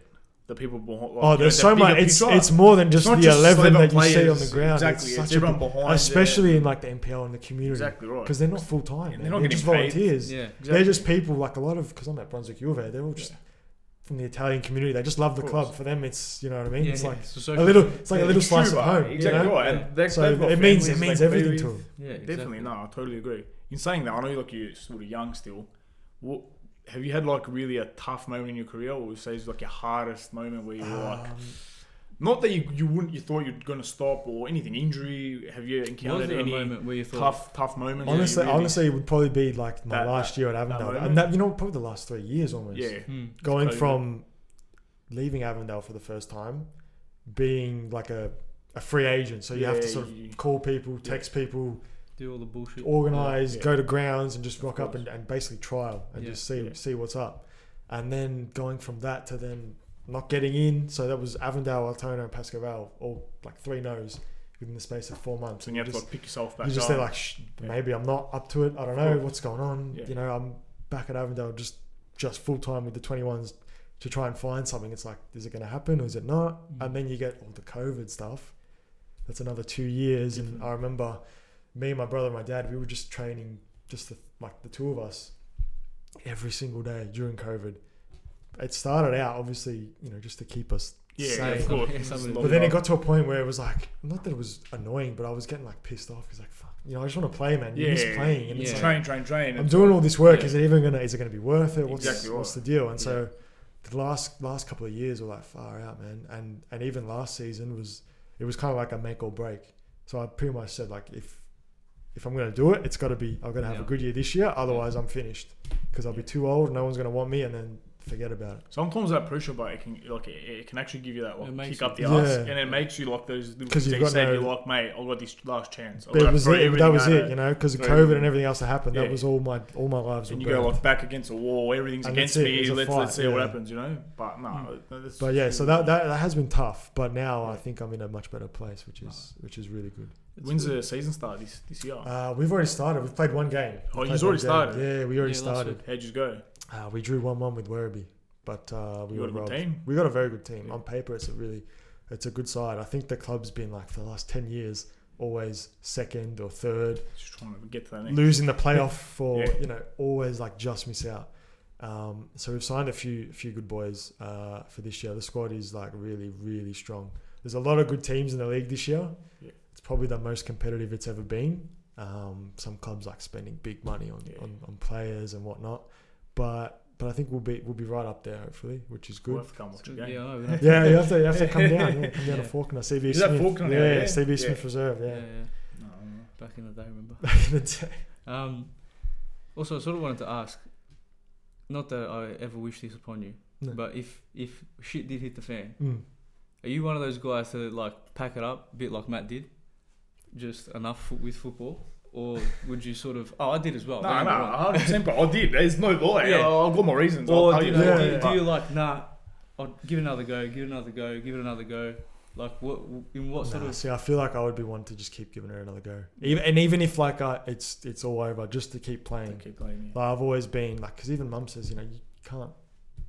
The people behind. Like, Oh, you there's know, so the much. It's picture. it's more than just not the just eleven that 11 you see on the ground. Exactly. It's It's such everyone big- behind. especially in like the NPL and the community, Exactly right. because they're not full time. And They're, they're not just paid. volunteers. Yeah. Exactly. They're just people like a lot of because I'm at Brunswick Juve. They're all just Yeah. from the Italian community. They just love the club. For them, it's you know what I mean. Yeah, it's yeah. like It's a social- little. It's like Yeah, a little it's true, slice of home. Exactly you know? right. And they- So they've it means it means everything to them. Yeah, Definitely, no, I totally agree. In saying that, I know like you're sort of young still. What have you had like really a tough moment in your career, or would you say it's like your hardest moment where you're like, Um, not that you you wouldn't you thought you're gonna stop or anything injury? Have you Was encountered there a any moment where you thought, tough tough moments? honestly, really- honestly, it would probably be like my That- last year at Avondale, and that you know probably the last three years almost. yeah, hmm, going from leaving Avondale for the first time, being like a, a free agent. So you have to sort of you- call people, text people, do all the bullshit? organize, Yeah. go to grounds, and just Of rock up and, and basically trial and Yeah. just see Yeah. see what's up. And then going from that to then not getting in. So that was Avondale, Altona, and Pascoe Vale, all like three no's within the space of four months. And you have just, to like, pick yourself back you're just say like, Shh, Yeah. maybe I'm not up to it. I don't know what's going on. Yeah. You know, I'm back at Avondale just just full time with the 21s to try and find something. It's like, is it going to happen or is it not? Mm. And then you get all the COVID stuff. That's another two years. And I remember me and my brother and my dad, we were just training, just the, like the two of us, every single day during COVID. It started out obviously, you know, just to keep us yeah, yeah, of course. Yeah, Just somebody- lock But then it got to a point where it was like, not that it was annoying, but I was getting like pissed off because like, fuck, you know, I just want to play, man. You yeah, miss playing, and yeah. it's like, train, train, train. I'm doing all this work. Yeah. Is it even gonna? Is it gonna be worth it? What's Exactly what's the deal? And so, the last last couple of years were like far out, man. And and even last season was it was kind of like a make or break. So I pretty much said like if if I'm gonna do it, it's got to be I'm gonna have Yeah. a good year this year. Otherwise, I'm finished because I'll be too old. No one's gonna want me, and then forget about it. Sometimes that pressure, but it can like it, it can actually give you that like kick up the ass, Yeah. and it makes you like those little 'Cause things you've that you got say no- you're like, mate, I got this last chance. I've But got it to was it. That was it, you know, because throw COVID and everything else that happened. That was all my all my lives. And were you go burned. like back against a wall, everything's And against it, me. Let's fight, let's see what happens, you know. But no, mm. that's But yeah, so that, that that has been tough. But now I think I'm in a much better place, which is which is really good. It's when's good. the season start this this year? Uh, we've already started. We've played one game. Oh, We've you've already game. started? Yeah, we already Yeah, started. How'd you go? Uh, we drew one one with Werribee, but uh, we You got a good robbed. team. We got a very good team. Yeah. On paper, it's a really it's a good side. I think the club's been like for the last ten years always second or third, Just trying to get to that next. losing the playoff for Yeah. you know always like just miss out. Um, so we've signed a few few good boys uh, for this year. The squad is like really really strong. There's a lot of good teams in the league this year. Yeah. It's probably the most competitive it's ever been. Um, some clubs like spending big money on, Yeah. on, on players and whatnot, but but I think we'll be we'll be right up there hopefully, which is We'll good. have to come watch a Yeah, game. I know, we have- Yeah, you have to you have to come down, yeah, come down Yeah. to Fawkner, CB Is that Smith, Fawkner yeah, Yeah. CB Yeah. Smith Reserve, yeah, yeah. yeah. No, no. Back in the day, remember? Back in the day. Um, also, I sort of wanted to ask, not that I ever wish this upon you, No. but if if shit did hit the fan, Mm. are you one of those guys to like pack it up, a bit like Matt did, just enough fo- with football, or would you sort of? Oh, I did as well. No, don't no, get me wrong. hundred percent. But I did. There's no lie. Yeah. I- I've got my reasons. Or I'll do, tell you, you. Yeah, do, yeah. do you like nah? I'll give it another go. Give it another go. Give it another go. Like what? In what sort Nah, of? see, I feel like I would be one to just keep giving it another go, even and even if like I, it's it's all over, just to keep playing. Keep playing. Like I've always been like, because even mum says, you know, you can't,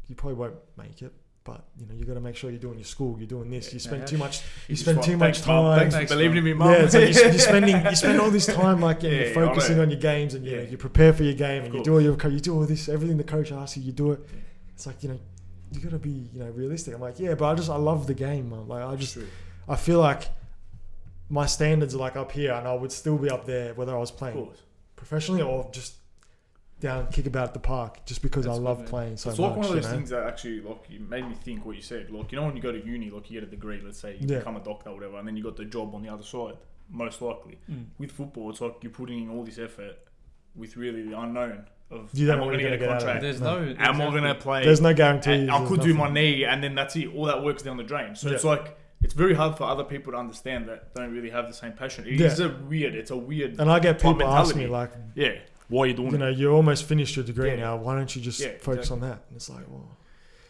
you probably won't make it, but you know, you got to make sure you're doing your school, you're doing this. You spend too much, You you spend too much thanks, time. Thanks Thanks, for believing in me, yeah, mum. it's like you're, you're spending you spend all this time like Yeah, I focusing on your games and you, know, Yeah. you prepare for your game and you do all your co- you do all this everything the coach asks you, you do it. It's like you know, you got to be you know realistic. I'm like, yeah, but I just I love the game, mum. Like I just True. I feel like my standards are like up here, and I would still be up there whether I was playing professionally or just down kick about at the park, just because That's I love man. playing so it's much. like one of you those know? things that actually like you made me think what you said. Like you know when you go to uni, like you get a degree, let's say you Yeah. become a doctor or whatever, and then you got the job on the other side. Most likely Mm. with football, it's like you're putting in all this effort with really the unknown of You don't am I going to get a gonna get out of contract? There's No. no. Am I going to play? There's no guarantee. I could do my knee, and then that's it. All that works down the drain. So it's like it's very hard for other people to understand that don't really have the same passion. It's Yeah. a weird. It's a weird. And I get people ask me like, yeah. Why are you doing you it? know, you almost finished your degree Yeah. now. Why don't you just Yeah, focus exactly. on that? And it's like, well,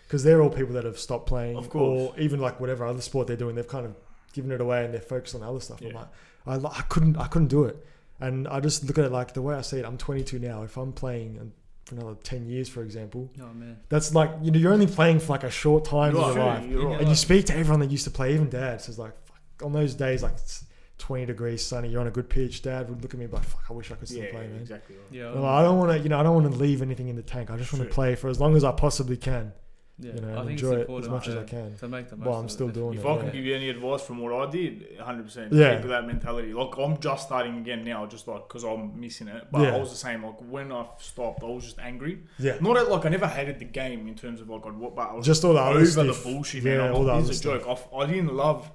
because they're all people that have stopped playing, Of course. or even like whatever other sport they're doing, they've kind of given it away and they're focused on other stuff. I'm Yeah. like, I, li- I couldn't, I couldn't do it. And I just look at it like the way I see it. I'm 22 now. If I'm playing for another 10 years, for example, Oh man. that's like you know you're only playing for like a short time You're in your right. life. You're right. And you speak to everyone that used to play, even dad It's like, fuck, on those days like it's 20 degrees sunny, you're on a good pitch. Dad would look at me like, fuck, I wish I could still Yeah, play, man. exactly. Right. Yeah. Well, I don't want to, you know, I don't want to leave anything in the tank. I just want to play for as long as I possibly can, yeah. you know, I think enjoy it's it important as much as I can. to make the most. Well, I'm still doing If it. I yeah. can give you any advice from what I did, 100%. Yeah. Keep that mentality. Like, I'm just starting again now, just like, because I'm missing it. But Yeah. I was the same. Like, when I stopped, I was just angry. Yeah, Not at, like, I never hated the game in terms of, like, I'd, what, but I was just all the other over stuff. the bullshit, yeah, man. I'm all the like, other this is a joke. I, I didn't love,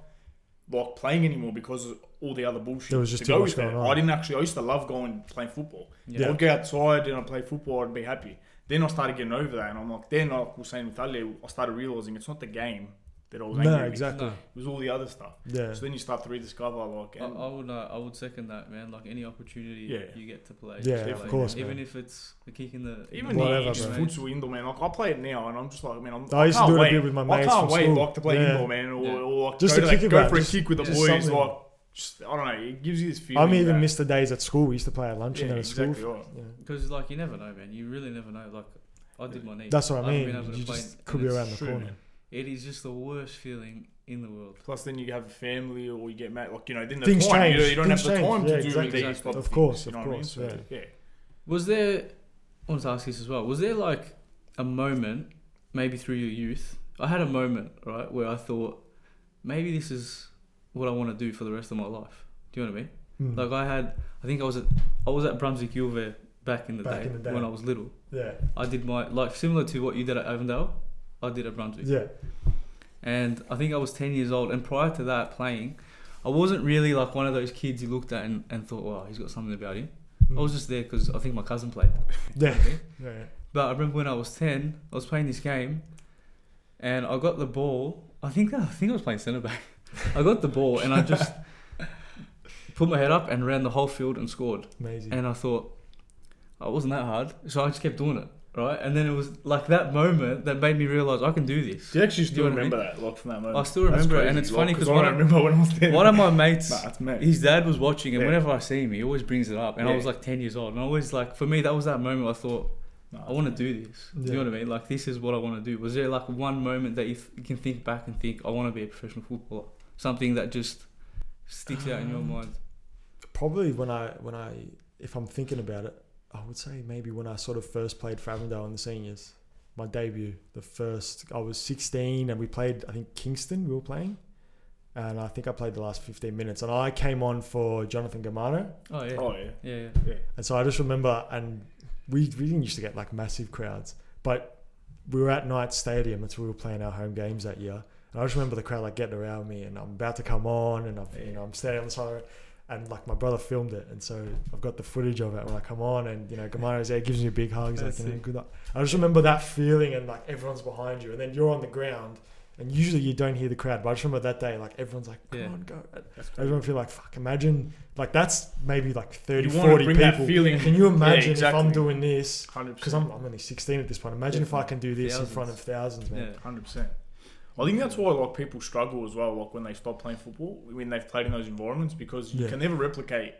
like, playing anymore because of all the other bullshit. There was just to too go much with it. going on. I didn't actually, I used to love going playing football. Yeah. I'd go outside and I'd play football, I'd be happy. Then I started getting over that, and I'm like, then I was saying with Ali, I started realizing it's not the game, that I was No, with. exactly. No, It was all the other stuff. Yeah. So then you start to rediscover like I, and I would uh, I would second that, man. Like any opportunity Yeah. you get to play. Yeah, just of play, course, man. Even if it's a kick in the even Whatever, the just bro. futsal indoor man. Like I play it now, and I'm just like, man, I'm, I I used to can't do it a wait. bit with my I mates can't from wait school. like to play Yeah. indoor, man, or, Yeah. or like Just go, to to kick that, it go back, for a just- kick with the boys. something. Like, just, I don't know. It gives you this feeling. I'm even that- missed the days at school. We used to play at lunch and Yeah, then at school. Yeah. because like you never know, man. You really never know. Like I did my knee. That's what I haven't mean. been able You just could be around the corner. Man. It is just the worst feeling in the world. Plus, then you have a family, or you get mad. Like you know, then the Things time you, change. you don't Things have the change. time Yeah, to do exactly. these type Of of course, things, of know what I mean? course, So, yeah. Was there? I want to ask this as well. Was there like a moment, maybe through your youth? I had a moment, right, where I thought maybe this is what I want to do for the rest of my life. Do you know what I mean? Mm. Like I had, I think I was at, I was at Brunswick Juve back in the, Back day, in the day. when I was little. yeah. I did my like similar to what you did at Avondale. I did at Brunswick, Yeah. and I think I was ten years old. And prior to that, playing, I wasn't really like one of those kids you looked at and, and thought, "Wow, he's got something about him." I was mm. just there because I think my cousin played. Yeah. yeah. But I remember when I was ten, I was playing this game, and I got the ball. I think I think I was playing centre back. I got the ball and I just put my head up and ran the whole field and scored. Amazing. And I thought, oh, it wasn't that hard, so I just kept doing it. Right, and then it was like that moment that made me realize I can do this. Do you actually you still know what I remember that, like from that moment? I still remember it, and it's like, funny because I one, don't remember when I was there. one of my mates, Nah, his dad was watching, and Yeah. whenever I see him, he always brings it up. And I was like ten years old, and I always like for me that was that moment I thought Nah, I want to do this. Do you know what I mean? Like this is what I want to do. Was there like one moment that you, th- you can think back and think I want to be a professional footballer? Something that just sticks out in your Um, mind. Probably when I when I if I'm thinking about it, I would say maybe when I sort of first played for Avondale in the seniors. My debut, the first I was 16 and we played I think Kingston we were playing. And I think I played the last 15 minutes and I came on for Jonathan Gamano. Oh yeah. Oh yeah. Yeah, yeah. And so I just remember, and we, we didn't used to get like massive crowds, but we were at Knights Stadium. That's where we were playing our home games that year. And I just remember the crowd like getting around me, and I'm about to come on, and I've, you know I'm standing on the side, of the road, and like my brother filmed it, and so I've got the footage of it when I come on, and you know Gamano's there, gives me a big hug. He's That's like, you know, good luck. I just remember that feeling, and like everyone's behind you, and then you're on the ground. And usually you don't hear the crowd, but I just remember that day, like everyone's like, "Come Yeah. on, go!" Everyone feel like, "Fuck!" Imagine, like that's maybe like 30, 40 people. feeling. Can you imagine Yeah, exactly. if I'm doing this? Because I'm, I'm only 16 at this point. Imagine if I can do this in front of thousands, man. Yeah. Hundred percent. I think that's why like people struggle as well, like when they stop playing football, when they've played in those environments, because you Yeah. can never replicate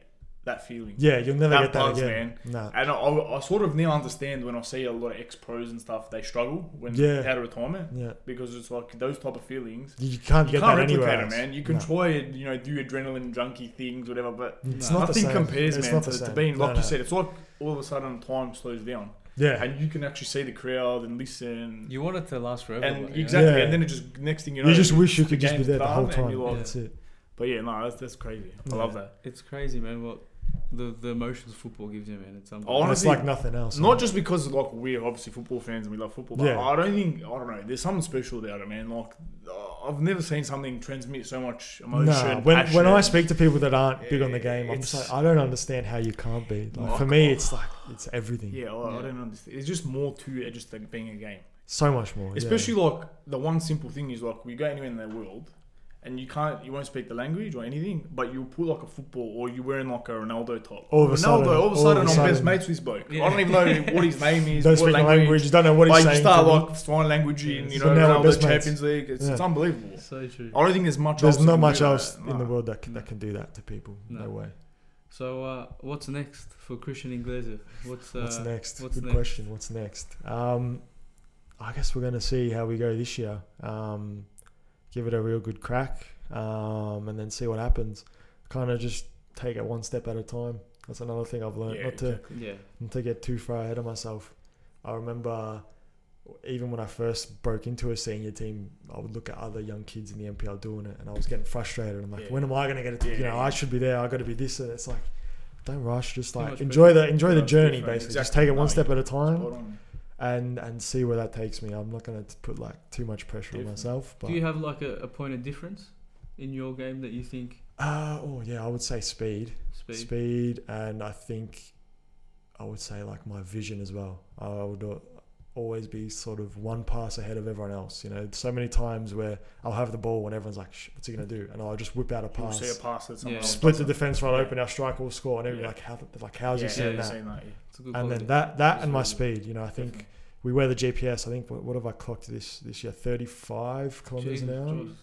that feeling. Yeah, you'll never That get that again. man. Nah. And I, I, I sort of now understand when I see a lot of ex pros and stuff, they struggle when Yeah. out of retirement Yeah. because it's like those type of feelings. You can't You get can't that anywhere replicate it, man. You can try, you know, do adrenaline junkie things, whatever, but It's No. not nothing compares, It's man, to, to being like no. you said. It's like all of a sudden time slows down, Yeah. and you can actually see the crowd and listen. You want it to last forever. and but, you know? exactly, Yeah. and then it just next thing you know, You, just wish you could just be there the whole done and time. you're like- That's it. But yeah, no, that's, that's crazy. I Yeah. love that. It's crazy, man. What the the emotions football gives you, man. It's Oh, unbelievable. And it's Honestly, like nothing else. Not just because like we're obviously football fans and we love football, but Yeah. I don't think I don't know. There's something special about it, man. Like uh, I've never seen something transmit so much emotion. Nah, when, passion. when I speak to people that aren't big on the game, I'm just like, I don't understand how you can't be. Like, Oh, for me, God. it's like, it's everything. yeah, I, I don't understand. It's just more to it just like being a game. So much more. yeah. Especially like the one simple thing is like we go anywhere in the world and you can't you won't speak the language or anything, but you put like a football or you're wearing like a Ronaldo top. All of a Ronaldo, sudden- all of a all of sudden a I'm sudden- best mates with this bloke. Yeah. I don't even know what his name is, don't what speak the language. language, don't know what he's Like you saying. start to me. like sign language in, you So know, now we're Ronaldo best mates. Champions League. It's, it's unbelievable. so true. I don't think there's much. There's else that not much else that. in the world that can, that can do that to people. No, No. way. So uh, what's next for Christian Inglese? What's uh, What's next? what's Good next? question. What's next? Um, I guess we're going to see how we go this year. Um, give it a real good crack, um, and then see what happens. Kind of just take it one step at a time. That's another thing I've learned. Yeah, not to exactly. Yeah. not to get too far ahead of myself. I remember even when I first broke into a senior team, I would look at other young kids in the NPL doing it, and I was getting frustrated. I'm like, Yeah. when am I going to get it? To, you know. I should be there. I got to be this. And it's like, don't rush. Just like enjoy the enjoy the journey, basically. Just take it one step at a time. And and see where that takes me. I'm not going to put like too much pressure Definitely. on myself. But Do you have like a, a point of difference in your game that you think uh, oh yeah, I would say speed. speed? speed and I think I would say like my vision as well. I would always be sort of one pass ahead of everyone else. You know, so many times where I'll have the ball and everyone's like, Shh, "What's he gonna do?" And I'll just whip out a You'll pass, see a pass that Yeah. split the defense right Yeah. open, our striker will score, and everyone's Yeah. like, "How? Like, how's yeah, he seeing yeah, that?" seen that, yeah. It's a good And then that that That's and my really good. speed. You know, I think Definitely. we wear the GPS. I think what, what have I clocked this this year? Thirty five kilometers an hour. Christ.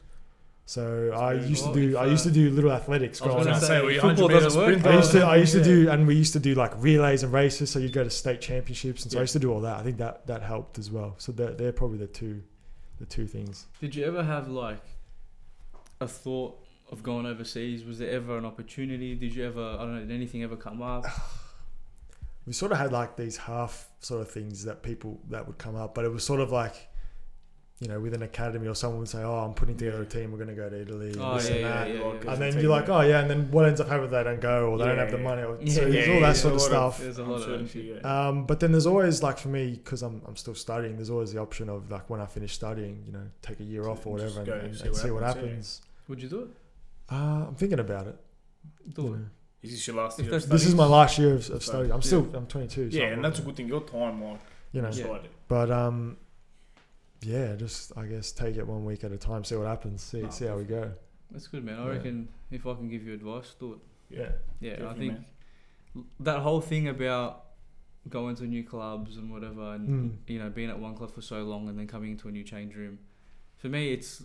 So I used to do I used to do little athletics I was gonna up. say, well, football doesn't work. I used to I used to Yeah. do and we used to do like relays and races. So you'd go to state championships, and so I used to do all that. I think that that helped as well. So they're, they're probably the two the two things. Did you ever have like a thought of going overseas? Was there ever an opportunity? Did you ever? I don't know. Did anything ever come up? we sort of had like these half sort of things that people that would come up, but it was sort of like, you know, with an academy or someone would say, "Oh, I'm putting together a team. We're going to go to Italy." And, Oh this yeah, and that. yeah, like, yeah. And then you're like, "Oh yeah," and then what ends up happening? They don't go, or they don't have the money. Or, so Yeah, there's all that there's sort a of lot of- stuff. There's a lot of Uncertainty, yeah. Um, but then there's always like for me because I'm I'm still studying. There's always the option of like when I finish studying, you know, take a year off or whatever and, go and, see and what see what happens, happens. Would you do it? Uh, I'm thinking about it. Do you it. know. Is this your last If year? of This is my last year of, of study. I'm still I'm 22. So Yeah, and that's a good thing. Your time, like, You know, Yeah. but um, yeah, just I guess take it one week at a time, see what happens, see No, see how we go. That's good, man. I Yeah. reckon if I can give you advice, do it. Yeah, Yeah, I think man. that whole thing about going to new clubs and whatever, and Mm. you know being at one club for so long and then coming into a new change room, for me, it's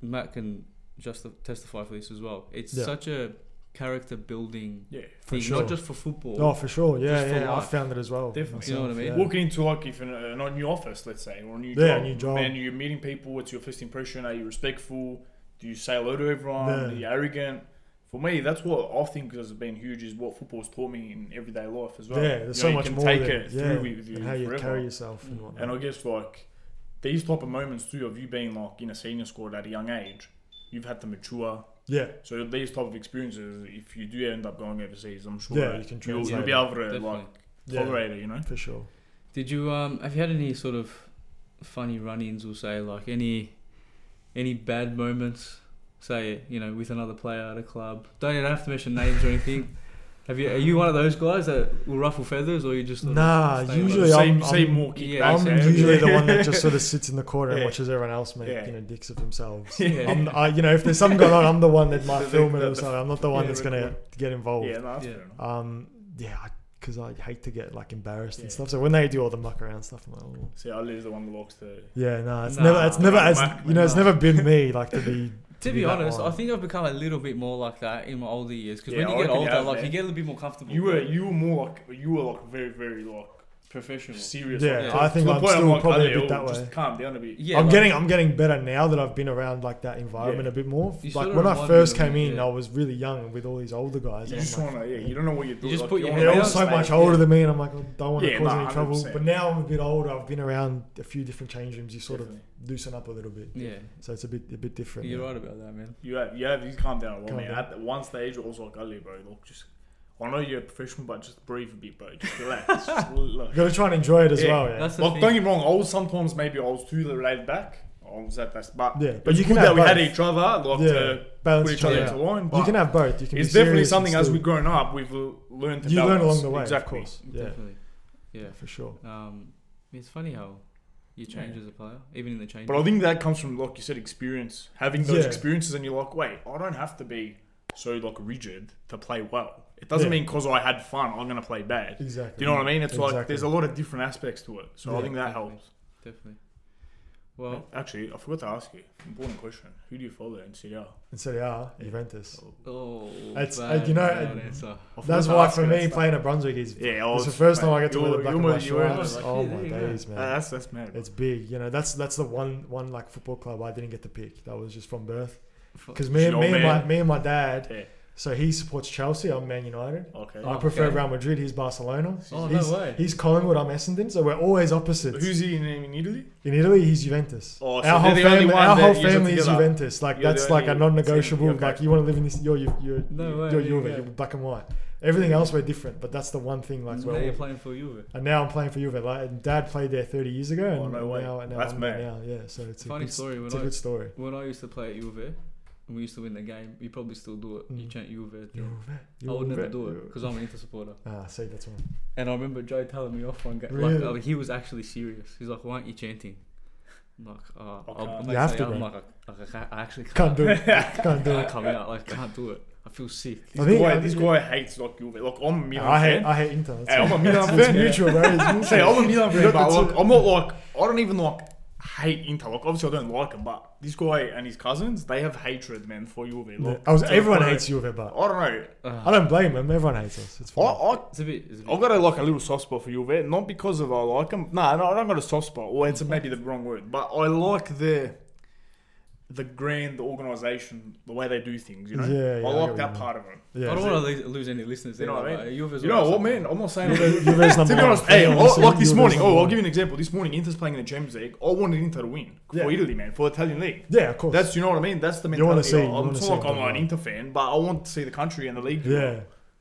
Matt can just testify for this as well. It's Yeah. such a character building Yeah, For thing, sure. not just for football. Oh, for sure. Yeah, for yeah. I found it as well. Definitely. You know what I mean? yeah. Walking into like if in a, a new office, let's say, or a new Yeah, job, new job. and you're meeting people. What's your first impression? Are you respectful? Do you say hello to everyone? Yeah. Are you arrogant? For me, that's what I think has been huge. Is what football's taught me in everyday life as well. Yeah, You there's know, so you much can more. Take than- it yeah, through with you and how you forever. carry yourself and mm. whatnot. And I guess like these type of moments too of you being like in a senior squad at a young age, you've had to mature. Yeah, So these type of experiences, if you do end up going overseas, I'm sure Yeah, you can you'll, you'll be it. able to Definitely. like yeah, tolerate it. You know. for sure. Did you um have you had any sort of funny run-ins or say like any any bad moments? Say you know with another player at a club. Don't even have to mention names or anything. Have you? Are you one of those guys that will ruffle feathers, or you just sort of Nah, usually low? say, I'm- say I'm- more yeah, kickbacks. I'm usually the one that just sort of sits in the corner and watches everyone else make Yeah. you know dicks of themselves. Yeah. I'm, I, you know, if there's something going on, I'm the one that might The- film it the- or something. I'm not the one yeah, that's gonna record. get involved. yeah, no, that's Yeah. Um, yeah, because I hate to get like embarrassed and stuff. So when they do all the muck around stuff, I'm like, oh. See, Ali is the one that walks to. yeah, no, it's Nah, never, it's never nah, as you know, it's never been me like to be. To be honest, one. I think I've become a little bit more like that in my older years. Because Yeah, when I you get reckon you older, have, like man. you get a little bit more comfortable. You were you were more like you were like very very like professional. serious. Yeah, like, I think I'm point still like, probably a bit that oh, way. Just calm down a bit. Yeah, I'm like- getting, I'm getting better now that I've been around like that environment Yeah. a bit more. You like when I first came in, yeah. I was really young with all these older guys. You and just like, wanna, yeah, you don't know what you're doing. just like, put your wanna they're all so much Yeah. older than me, and I'm like, I don't want to Yeah, cause nah, any trouble. 100%. But now I'm a bit older. I've been around a few different change rooms. You sort Definitely. of loosen up a little bit, Yeah, so it's a bit a bit different. you're right about that, man. You have, you have, you calm down a lot, Calm man. At one stage, it was like, Ali, bro, look, just, I know you're a professional, but just breathe a bit, bro. Just relax. just, look. You got to try and enjoy it as Yeah, well. Yeah, That's the Like, thing. don't get me wrong, I was sometimes maybe I was too laid back. I was at that, but yeah. but But it's you good can that have we had both. each other, like Yeah, to balance put each each other other into line. But You can have both. You can. it's be definitely something as we've grown up, we've learned to You learn balance. along the way, exactly. of course. Yeah, Definitely. Yeah. for sure. Um, it's funny how you change Yeah. as a player, even in the change. But I think that comes from, like you said, experience. Having those Yeah. experiences, and you're like, wait, I don't have to be so like rigid to play well. It doesn't Yeah. mean because I had fun, I'm gonna play bad. Exactly. Do you know what I mean? It's like there's a lot of different aspects to it. So I think that definitely. helps. Definitely. Well, Actually, I forgot to ask you. Important question. Who do you follow in Serie A? In Serie A, Juventus. oh, It's- uh, bad, you know, bad it- answer. I forgot That's why for me playing at Brunswick is Yeah, I it's the first time I get to wear the black you're and my- white you're my- stripes. Oh Yeah, my there days, man! Uh, that's that's mad. It's big, you know. That's that's the one one like football club I didn't get to pick. That was just from birth. Because me, and me and my me and my dad. Yeah. So he supports Chelsea. I'm Man United. Okay. I Oh, prefer okay. Real Madrid. He's Barcelona. Oh he's, no way. He's Collingwood. I'm Essendon. So we're always opposites. Who's he in, in Italy? in Italy? He's Juventus. Oh, so our whole they're the only family, one our whole family is. Juventus. Like You're that's like a non-negotiable. team, okay. Like you want to live in this, you're you're you're, No way, you're Juve. yeah. You're black and white. Everything else we're different, but that's the one thing. Like now we're you're playing for Juve. and now I'm playing for Juve. Like and Dad played there 30 years ago, oh, and Oh, no way. now, now That's I'm mad. now. Yeah, so it's a Funny good, story. When It's a I good story. when I used to play at Juve, and we used to win the game, you probably still do it. You Mm. chant Juve. at the Juve. I would never do it because I'm an Inter supporter. Ah, see, that's one. And I remember Joe telling me off one game. Really? Like, uh, he was actually serious. He's like, "Why aren't you chanting?" I'm like, uh, Okay. I'm, You have to, I'm bro. like, I, I, can't- I actually Can't do it. Can't do can't it. come out. Like, can't do it. I feel sick. I This think- guy, I this guy hates like Juve. Like I'm a Milan I hate, fan. I hate Inter. That's Hey. I'm a Milan It's fan. mutual, bro. It's mutual. Say I'm a Milan fan, but like, I'm not like I don't even like hate Inter. Like obviously I don't like him, but this guy and his cousins they have hatred, man, for Juve. Like, Yeah. I was, to the everyone point- hates Juve, but I don't know. Uh, I don't blame them. Everyone hates us. It's I, fine. I it's a bit. It's a bit I've got a, like a little soft spot for Juve, not because of I like them. No, no, I don't got a soft spot. Or it's maybe the wrong word, but I like the the grand organisation, the way they do things. You know, Yeah, yeah, I I like get that you part of it. yeah. I don't want to lose any listeners. You know there, what I but mean? Juve's You know what, something. man? I'm not saying. Juve- Juve's number to be honest, hey, Everyone oh, like this morning. Oh, I'll give you an example. This morning, Inter's playing in the Champions League. I wanted Inter to win Yeah. for Italy, man, for the Italian league. Yeah, of course. That's you know what I mean. That's the You wanna mentality. see- you I'm wanna not see like I'm go an. Inter fan, but I want to see the country and the league. do yeah.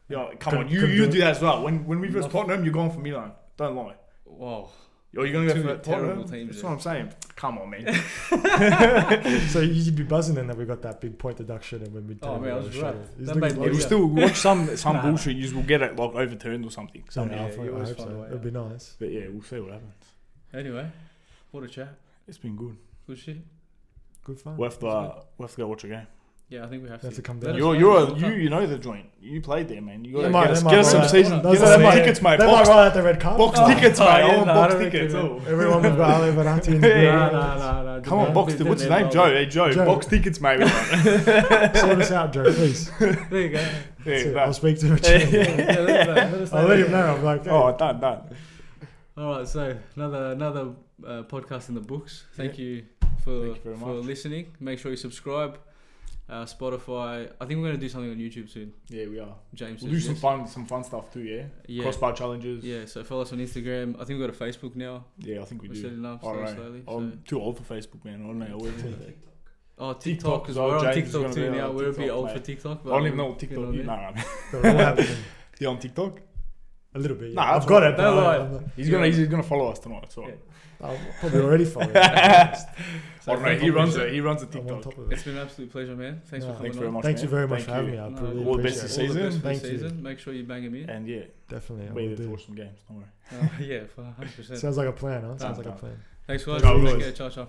You know, come Can- on, you can you do- do that as well. When when we versus Tottenham, you're going for Milan. Don't lie. Wow. Yo, you're gonna go for that terrible Tottenham. teams, That's yeah. what I'm saying. Come on, man. So you'd be buzzing then that we got that big point deduction and when we Oh, did man, I it, was shut right. it. He's That looking made like- We'll still watch some some Nah. bullshit. You will get it like overturned or something. Yeah, Somehow. I hope- I hope so. way It'd be nice. But yeah, we'll see what happens. Anyway, what a chat. It's been good. Good shit. Good fun. We'll have to, uh, we'll have to go watch a game. Yeah, I think we have You have to. to come Let down. You're, know. you're a, you you know the joint. You played there, man. You They gotta might- get us, they get us might some season. out- Get us some are- tickets, mate. They might Box, roll out the red card. box Oh, tickets, oh, mate. yeah, I want no, box tickets. think Oh. Everyone with Ale Verratti and Yeah. Nah, nah, nah, nah. Come on, box. They're- What's his name? Joe. Hey, Joe. Joe. Box tickets, mate. Sort us out, Joe, please. There you go. That's yeah, it. that- I'll speak to him. Yeah, let, us know, let us I'll let him know. I'm like. Oh, done, done. All right, so another another uh, podcast in the books. Thank you for Thank you very for listening. Make sure you subscribe. Uh, Spotify. I think we're gonna do something on YouTube soon. Yeah, we are. James. We'll do says some fun, some fun stuff too. Yeah. Yeah. Crossbar challenges. Yeah. So follow us on Instagram. I think we got a Facebook now. Yeah, I think we We're do. setting up All slowly, right. I'm so- too old for Facebook, man. I don't know. how it works. Oh, TikTok TikTok as as well, well. We're on TikTok too now. on We're a bit old mate. for TikTok. I But don't even know what TikTok on is. Nah, nah. They're all happening. You on TikTok? A little bit. Yeah. Nah, I've that's got all it. Don't but lie. I'm, He's gonna, he's gonna follow us tonight. So. Yeah. I'm probably already following. So I don't know. He runs it. He runs a I'm on TikTok. top of It's it. been an absolute pleasure, man. Thanks No, for coming Thanks very on. much. Thanks you very much Thank for having you. me. I No, really all the best appreciate this it. All the best season. for the Thank you. Make sure you bang him in. And yeah, Definitely. I be will there to watch some games. Don't worry. Uh, yeah, for 100%. Sounds like a plan, huh? Sounds like a plan. Thanks, guys. Ciao, Take guys. care. Ciao, ciao.